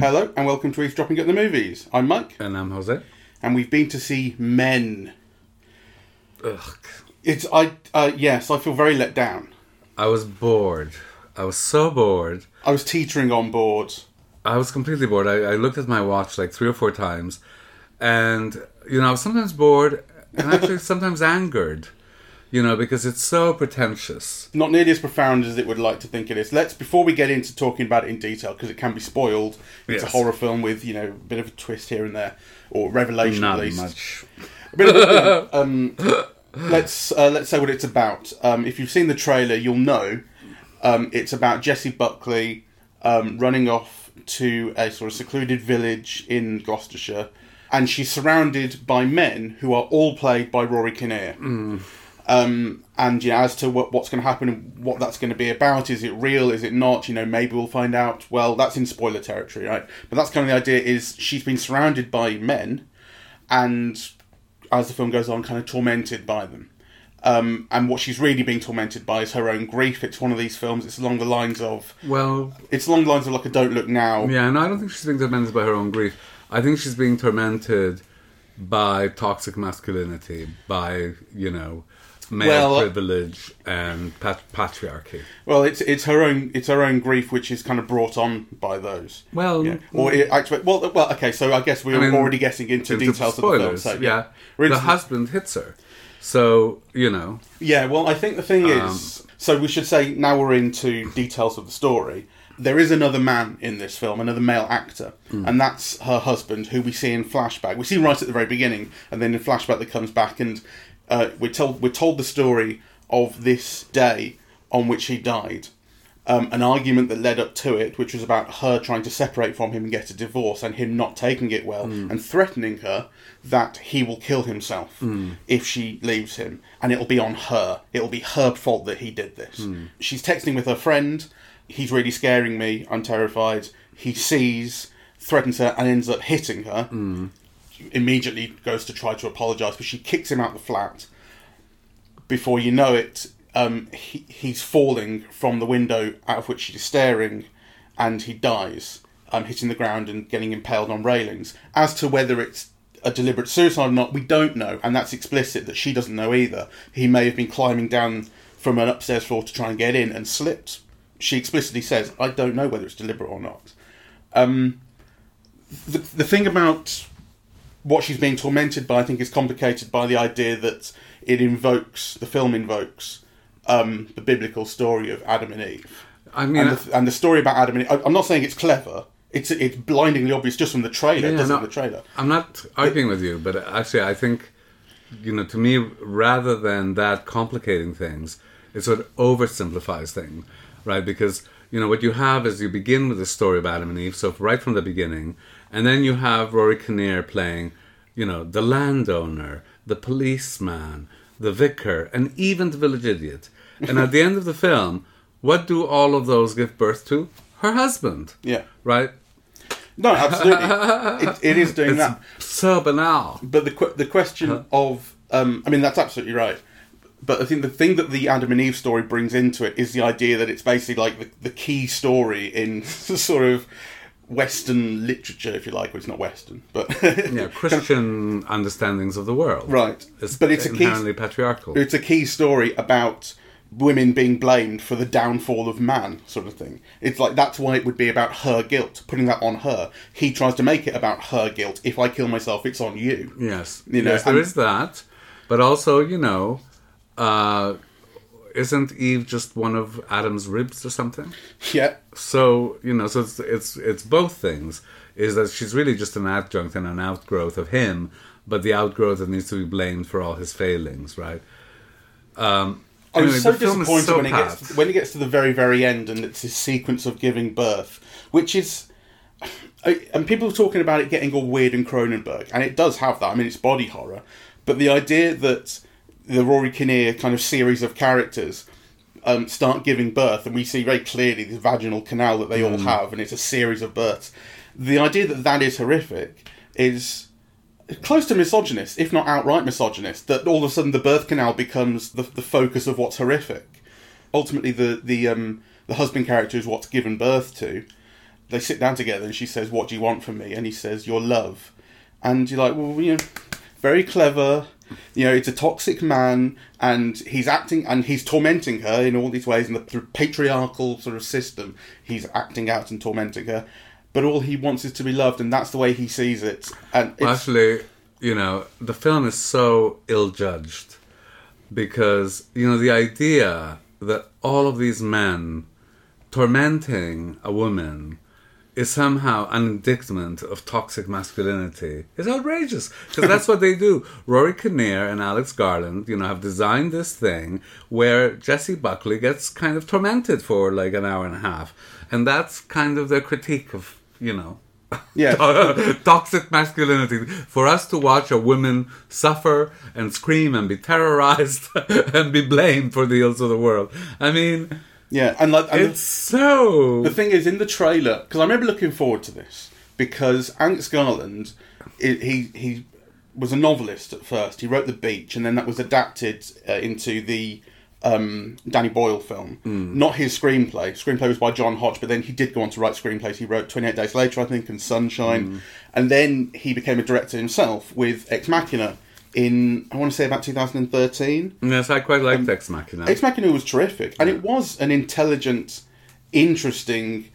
Hello and welcome to Eavesdropping at the Movies. I'm Mike, And I'm Jose. and we've been to see Men. Ugh. It's I uh, yes, I feel very let down. I was bored. I was so bored. I was teetering on board. I was completely bored. I, I looked at my watch like three or four times, and you know, I was sometimes bored and actually sometimes angered. You know, because it's so pretentious. Not nearly as profound as it would like to think it is. Let's before we get into talking about it in detail because it can be spoiled. It's a horror film with you know a bit of a twist here and there, or revelation Not at least. much. A bit of um, let's uh, let's say what it's about. Um, if you've seen the trailer, you'll know um, it's about Jessie Buckley um, running off to a sort of secluded village in Gloucestershire, and she's surrounded by men who are all played by Rory Kinnear. Um, and you know, as to what, what's going to happen and what that's going to be about, is it real? Is it not? You know, maybe we'll find out. Well, that's in spoiler territory, right? But that's kind of the idea. Is she's been surrounded by men, and as the film goes on, kind of tormented by them. Um, and what she's really being tormented by is her own grief. It's one of these films. It's along the lines of Well, it's along the lines of like a "Don't Look Now." yeah, no, I don't think she's being tormented by her own grief. I think she's being tormented by toxic masculinity, by you know, male Well, uh, privilege and pat- patriarchy. Well, it's it's her own it's her own grief which is kind of brought on by those. Well, Yeah. Or it actually, well, well, okay. So I guess we're I mean, already getting into, into details of the film. spoilers, So yeah, We're the into- husband hits her, so you know, Yeah, well, I think the thing Um, is, so we should say now we're into details of the story. There is another man in this film, another male actor, Hmm. and that's her husband, who we see in flashback. We see right at the very beginning, and then in flashback that comes back, and uh, we're told we're told the story of this day on which he died. Um, an argument that led up to it, which was about her trying to separate from him and get a divorce, and him not taking it well, and threatening her that he will kill himself if she leaves him, and it'll be on her. It'll be her fault that he did this. She's texting with her friend. He's really scaring me. I'm terrified. He sees, threatens her, and ends up hitting her. Immediately goes to try to apologise, but she kicks him out the flat before you know it, um, he, he's falling from the window out of which she's staring, and he dies, um, hitting the ground and getting impaled on railings. As to whether it's a deliberate suicide or not, we don't know, and that's explicit that she doesn't know either. He may have been climbing down from an upstairs floor to try and get in and slipped. She explicitly says, "I don't know whether it's deliberate or not." Um, the the thing about what she's being tormented by, I think, is complicated by the idea that it invokes the film invokes um, the biblical story of Adam and Eve, I mean, and, the, and the story about Adam and Eve. I'm not saying it's clever. It's it's blindingly obvious just from the trailer. Yeah, no. the trailer. I'm not arguing with you, but actually, I think, you know, to me, rather than that complicating things, it sort of oversimplifies things, right? Because, you know, what you have is you begin with the story of Adam and Eve, so right from the beginning, and then you have Rory Kinnear playing, you know, the landowner, the policeman, the vicar, and even the village idiot. And at the end of the film, what do all of those give birth to? Her husband, Yeah. right? No, absolutely. it, it is doing It's that. so banal. But the the question of um, I mean that's absolutely right. But I think the thing that the Adam and Eve story brings into it is the idea that it's basically like the, the key story in sort of Western literature, if you like. Well, it's not Western, but yeah, Christian understandings of the world. right. It's but it's a key inherently patriarchal. it's a key story about women being blamed for the downfall of man, sort of thing. It's like that's why it would be about her guilt, putting that on her. He tries to make it about her guilt. If I kill myself, it's on you. yes, You know, yes, there and- is that, but also, you know, uh, isn't Eve just one of Adam's ribs or something? Yeah, So you know, so it's it's it's both things. Is that she's really just an adjunct and an outgrowth of him, but the outgrowth that needs to be blamed for all his failings, right? Um, I was anyway, so the film is disappointed so when it gets when it gets to the very very end and it's this sequence of giving birth, which is, I- and people are talking about it getting all weird and Cronenberg, and it does have that. I mean, it's body horror, but the idea that the Rory Kinnear kind of series of characters um, start giving birth, and we see very clearly the vaginal canal that they all Mm. have, and it's a series of births. The idea that that is horrific is close to misogynist, if not outright misogynist, that all of a sudden the birth canal becomes the, the focus of what's horrific. Ultimately, the the um, the husband character is what's given birth to. They sit down together, and she says, "What do you want from me?" And he says, "Your love." And you're like, "Well, you know, very clever." You know, it's a toxic man, and he's acting and he's tormenting her in all these ways. In the patriarchal sort of system, he's acting out and tormenting her. But all he wants is to be loved, and that's the way he sees it. And Well, actually, you know, the film is so ill judged because, you know, the idea that all of these men tormenting a woman is somehow an indictment of toxic masculinity is outrageous because that's what they do. Rory Kinnear and Alex Garland, you know, have designed this thing where Jessie Buckley gets kind of tormented for like an hour and a half, and that's kind of their critique of, you know, yeah, toxic masculinity for us to watch a woman suffer and scream and be terrorized and be blamed for the ills of the world. I mean, yeah, and like and it's so. The thing is, in the trailer, because I remember looking forward to this, because Alex Garland, i he he was a novelist at first. He wrote The Beach, and then that was adapted uh, into the um, Danny Boyle film. Not his screenplay. Screenplay was by John Hodge, but then he did go on to write screenplays. He wrote Twenty Eight Days Later, I think, and Sunshine, and then he became a director himself with Ex Machina in I want to say about 2013. Yes, I quite liked um, Ex Machina. Ex Machina was terrific, and it was an intelligent, interesting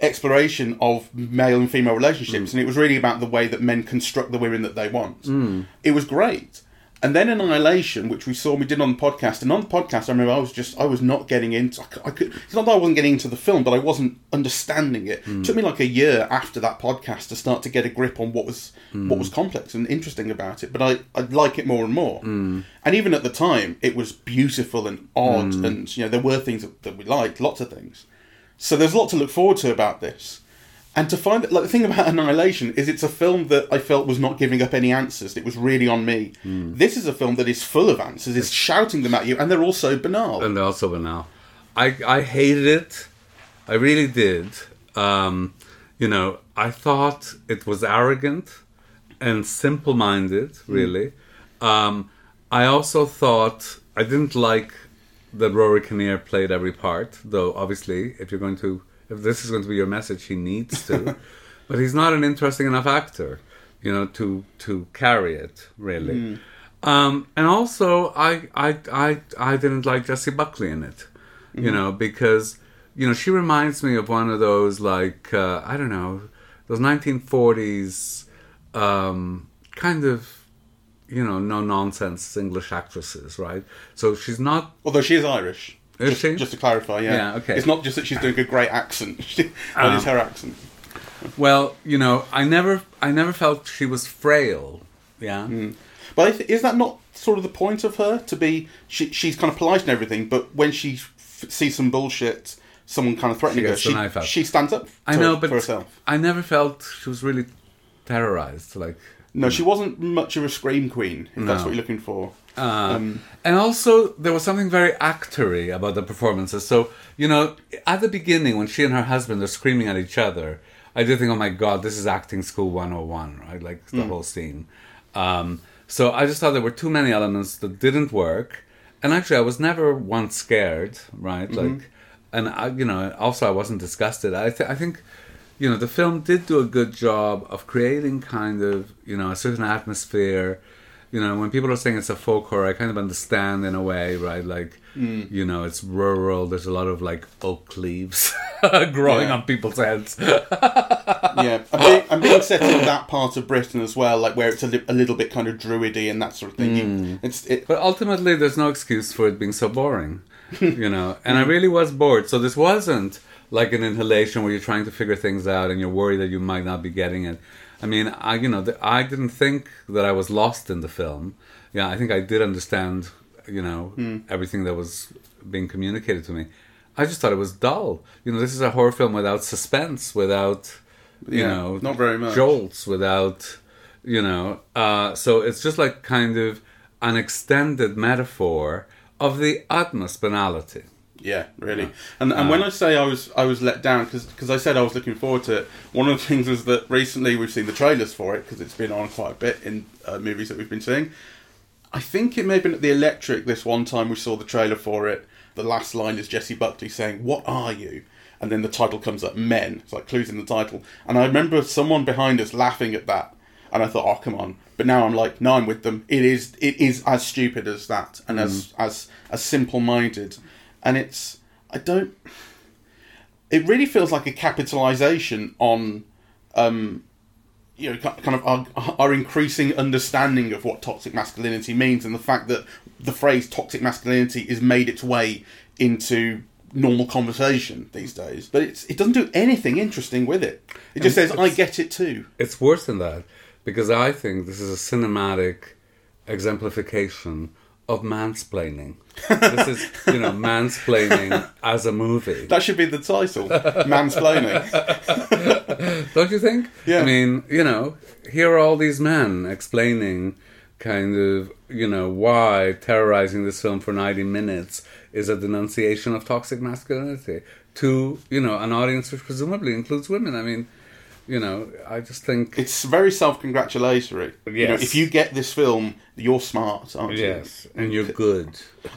exploration of male and female relationships, mm. and it was really about the way that men construct the women that they want. Mm. It was great. And then Annihilation, which we saw, we did on the podcast, and on the podcast, I remember I was just, I was not getting into. I could, I could, it's not that I wasn't getting into the film, but I wasn't understanding it. It took me like a year after that podcast to start to get a grip on what was what hmm. was complex and interesting about it. But I, I like it more and more. Hmm. And even at the time, it was beautiful and odd, and you know there were things that, that we liked, lots of things. So there's a lot to look forward to about this. And to find that, like the thing about Annihilation is it's a film that I felt was not giving up any answers. It was really on me. This is a film that is full of answers. It's shouting them at you, and they're also banal. and they're also banal. I I hated it. I really did. Um, you know, I thought it was arrogant and simple-minded. Really. Um, I also thought I didn't like that Rory Kinnear played every part. Though obviously, if you're going to, if this is going to be your message, he needs to. but he's not an interesting enough actor, you know, to to carry it really. Um, and also, I, I, I, I didn't like Jessie Buckley in it, you know, because, you know, she reminds me of one of those, like, uh, I don't know, those 1940s um, kind of, you know, no nonsense English actresses, right? So she's not. Although she is Irish. Just? Just to clarify, yeah. Yeah, okay. It's not just that she's doing a great accent. She- that um, is her accent. Well, you know, I never, I never felt she was frail. Yeah. Hmm. But I th- is that not sort of the point of her to be? She, she's kind of polite and everything, but when she f- sees some bullshit, someone kind of threatening She her, she, she stands up. I know, but for herself. I never felt she was really terrorized. Like, No, she wasn't much of a scream queen. If that's what you're looking for. Uh, Um, and also, there was something very actory about the performances. So, you know, at the beginning, when she and her husband are screaming at each other, I did think, oh my God, this is acting school 101, right? Like the whole scene. Um, so I just thought there were too many elements that didn't work. And actually, I was never once scared, right? Like, and I, you know, also I wasn't disgusted. I, th- I think, you know, the film did do a good job of creating kind of, you know, a certain atmosphere you know, when people are saying it's a folk horror, I kind of understand in a way, right? Like, mm. you know, it's rural. There's a lot of like oak leaves growing Yeah. on people's heads. yeah, and being, being set in that part of Britain as well, like where it's a, li- a little bit kind of druidy and that sort of thing. You, mm. it's it, But ultimately, there's no excuse for it being so boring, you know. And I mm. really was bored. So this wasn't like Annihilation where you're trying to figure things out and you're worried that you might not be getting it. I mean, I you know, I didn't think that I was lost in the film. Yeah, I think I did understand, you know, everything that was being communicated to me. I just thought it was dull. You know, this is a horror film without suspense, without you Yeah, know, not very much. jolts, without you know. Uh, so it's just like kind of an extended metaphor of the utmost banality. Yeah, really. And and when I say I was I was let down because I said I was looking forward to it. One of the things was that recently we've seen the trailers for it because it's been on quite a bit in uh, movies that we've been seeing. I think it may have been at the Electric this one time we saw the trailer for it. The last line is Jessie Buckley saying, "What are you?" And then the title comes up, "Men." It's like clues in the title. And I remember someone behind us laughing at that, and I thought, "Oh, come on!" But now I'm like, "No, I'm with them. It is it is as stupid as that, and as as as simple minded." And it's I don't. It really feels like a capitalization on, um, you know, kind of our, our increasing understanding of what toxic masculinity means, and the fact that the phrase toxic masculinity is made its way into normal conversation these days. But it's it doesn't do anything interesting with it. It just And says, "I get it too." It's worse than that because I think this is a cinematic exemplification of mansplaining. this is, you know, mansplaining as a movie. That should be the title, mansplaining. Don't you think? Yeah. I mean, you know, here are all these men explaining kind of, you know, why terrorizing this film for 90 minutes is a denunciation of toxic masculinity to, you know, an audience which presumably includes women. I mean, you know, I just think. It's very self-congratulatory. You know, if you get this film, you're smart, aren't you? Yes, and you're good.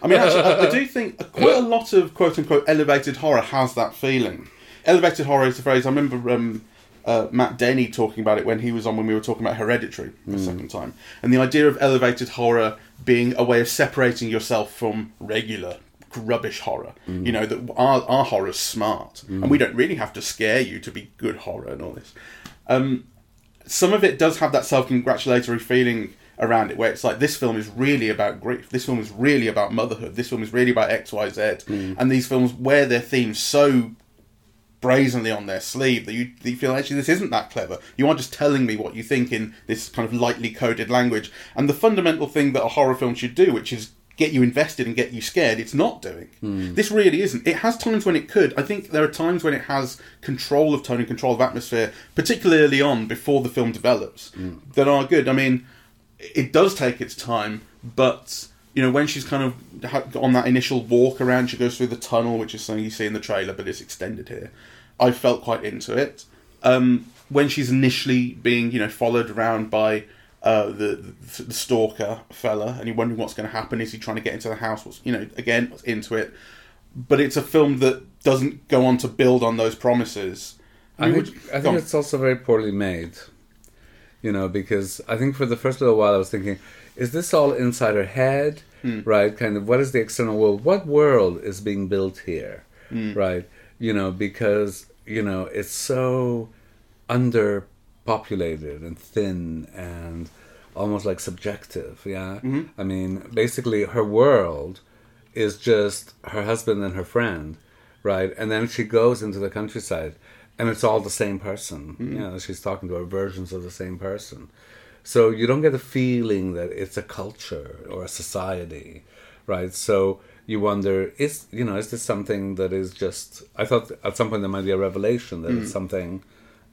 I mean, actually, I, I do think quite a lot of quote unquote elevated horror has that feeling. Elevated horror is the phrase. I remember um, uh, Matt Denny talking about it when he was on when we were talking about Hereditary the second time, and the idea of elevated horror being a way of separating yourself from regular rubbish horror. You know that our our horror's smart, and we don't really have to scare you to be good horror and all this. Um, some of it does have that self-congratulatory feeling around it where it's like this film is really about grief. This film is really about motherhood. This film is really about xyz and these films wear their themes so brazenly on their sleeve that you, that you feel actually this isn't that clever. You are just telling me what you think in this kind of lightly coded language. And the fundamental thing that a horror film should do which is get you invested and get you scared it's not doing. This really isn't. It has times when it could. I think there are times when it has control of tone and control of atmosphere particularly early on before the film develops that are good. I mean it does take its time but you know when she's kind of on that initial walk around she goes through the tunnel which is something you see in the trailer but it's extended here. I felt quite into it. Um, when she's initially being you know followed around by uh, the, the the stalker fella, and you're wondering what's going to happen. Is he trying to get into the house? What's you know again what's into it? But it's a film that doesn't go on to build on those promises. I mean, think, would- I think it's also very poorly made. You know, because I think for the first little while I was thinking, is this all inside her head? Hmm. Right? Kind of what is the external world? What world is being built here? Hmm. Right? You know, because, you know, it's so underpopulated and thin and almost like subjective. Yeah? Mm-hmm. I mean, basically, her world is just her husband and her friend, right? And then she goes into the countryside, and it's all the same person. You know, she's talking to her versions of the same person. So you don't get the feeling that it's a culture or a society, right? So you wonder, is you know, is this something that is just? I thought at some point there might be a revelation that it's something,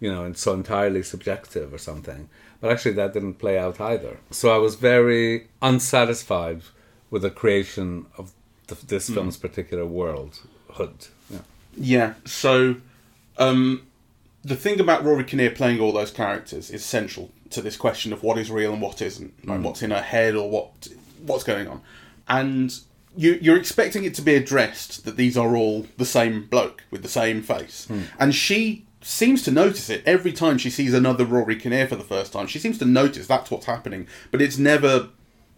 you know, it's so entirely subjective or something. But actually, that didn't play out either. So I was very unsatisfied with the creation of the, this hmm. film's particular world hood. Yeah. Yeah. So, um, the thing about Rory Kinnear playing all those characters is central to this question of what is real and what isn't, like hmm. what's in her head or what what's going on, and you you're expecting it to be addressed that these are all the same bloke with the same face, hmm. and she seems to notice it every time she sees another Rory Kinnear for the first time. She seems to notice that's what's happening, but it's never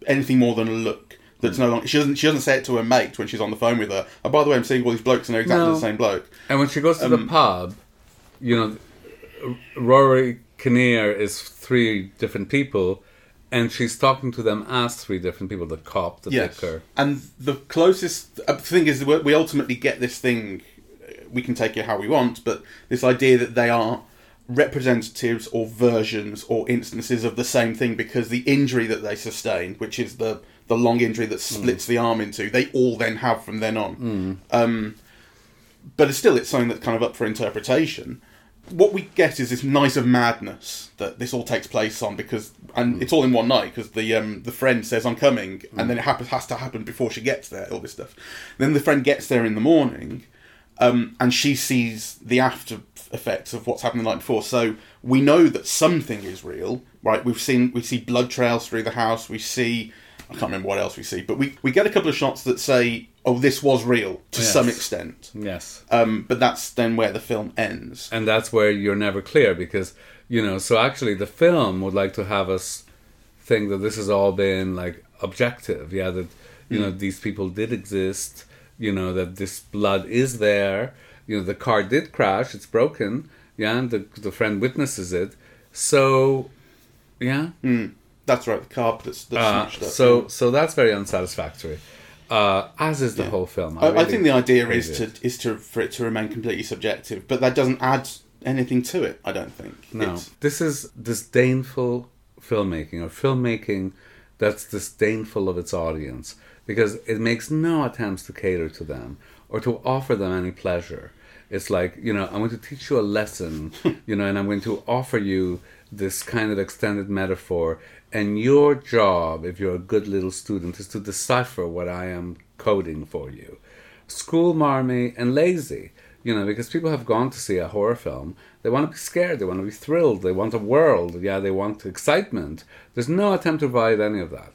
anything more than a look. That's no longer. She doesn't. She doesn't say it to her mate when she's on the phone with her. Oh, by the way, I'm seeing all these blokes and they're exactly No. the same bloke. And when she goes to the pub, you know, Rory Kinnear is three different people, and she's talking to them as three different people: the cop, the Yes. vicar. And the closest uh, thing is we we ultimately get this thing. We can take it how we want, but this idea that they are representatives or versions or instances of the same thing because the injury that they sustained, which is the the long injury that splits the arm into, they all then have from then on. Um, but it's still it's something that's kind of up for interpretation. what we get is this night of madness that this all takes place on because and it's all in one night because the um the friend says I'm coming and then it happens has to happen before she gets there all this stuff. Then the friend gets there in the morning, um, and she sees the after effects of what's happened the night before. So we know that something is real, right? We've seen we see blood trails through the house. We see I can't remember what else we see, but we we get a couple of shots that say, "Oh, this was real" to Yes. some extent. Yes. Um, but that's then where the film ends. and that's where you're never clear because you know so actually the film would like to have us think that this has all been like objective yeah that you know these people did exist you know that this blood is there. You know the car did crash. It's broken. Yeah and the, the friend witnesses it. So yeah. That's right, the carpet that's, that's uh, smashed up. so so that's very unsatisfactory. Uh, as is the whole film. I, I really think the idea is it. to is to for it to remain completely subjective, but that doesn't add anything to it. I don't think. No, It's- this is disdainful filmmaking or filmmaking that's disdainful of its audience because it makes no attempts to cater to them or to offer them any pleasure. It's like, you know, I'm going to teach you a lesson, you know, and I'm going to offer you this kind of extended metaphor. And your job, if you're a good little student, is to decipher what I am coding for you. School marmy and lazy, you know, because people have gone to see a horror film. They want to be scared, they want to be thrilled, they want a world, yeah, they want excitement. There's no attempt to provide any of that.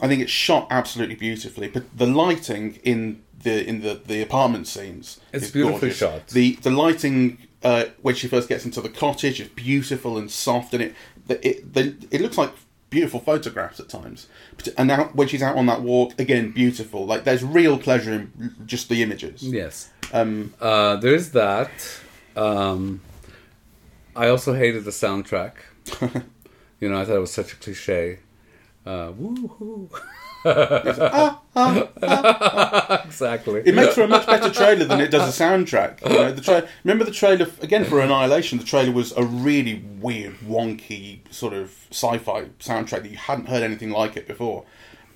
I think it's shot absolutely beautifully, but the lighting in the in the, the apartment scenes It's beautifully gorgeous. shot. The the lighting uh, when she first gets into the cottage is beautiful and soft, and it it the, it looks like beautiful photographs at times. But- And now when she's out on that walk, again beautiful. Like there's real pleasure in just the images. Yes. Um, Uh, there is that. Um, I also hated the soundtrack. you know, I thought it was such a cliche. Uh, woo-hoo. exactly. It makes for a much better trailer than it does a soundtrack. You know, the tra- remember the trailer again for Annihilation. The trailer was a really weird, wonky sort of sci-fi soundtrack that you hadn't heard anything like it before.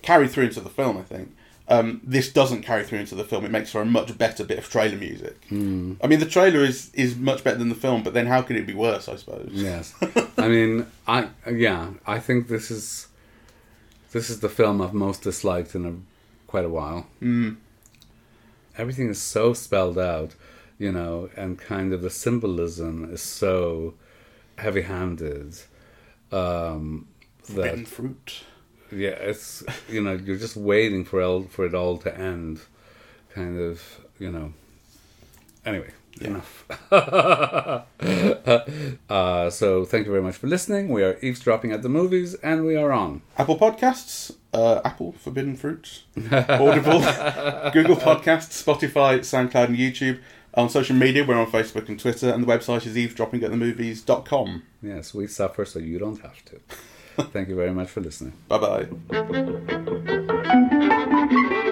Carried through into the film, I think. Um, this doesn't carry through into the film. It makes for a much better bit of trailer music. Mm. I mean, the trailer is is much better than the film, but then how can it be worse? I suppose. Yes, I mean, I yeah, I think this is this is the film I've most disliked in a quite a while. Mm. Everything is so spelled out, you know, and kind of the symbolism is so heavy-handed. Um, Forbidden that fruit. yeah, it's you know you're just waiting for el- for it all to end, kind of you know. Anyway, enough. uh, so thank you very much for listening. We are eavesdropping at the movies, and we are on. Apple Podcasts, uh, Apple Forbidden Fruit, Audible, Google Podcasts, Spotify, SoundCloud, and YouTube. On social media, we're on Facebook and Twitter, and the website is eavesdroppingatthemovies.com. Yes, we suffer, so you don't have to. Thank you very much for listening. Bye bye.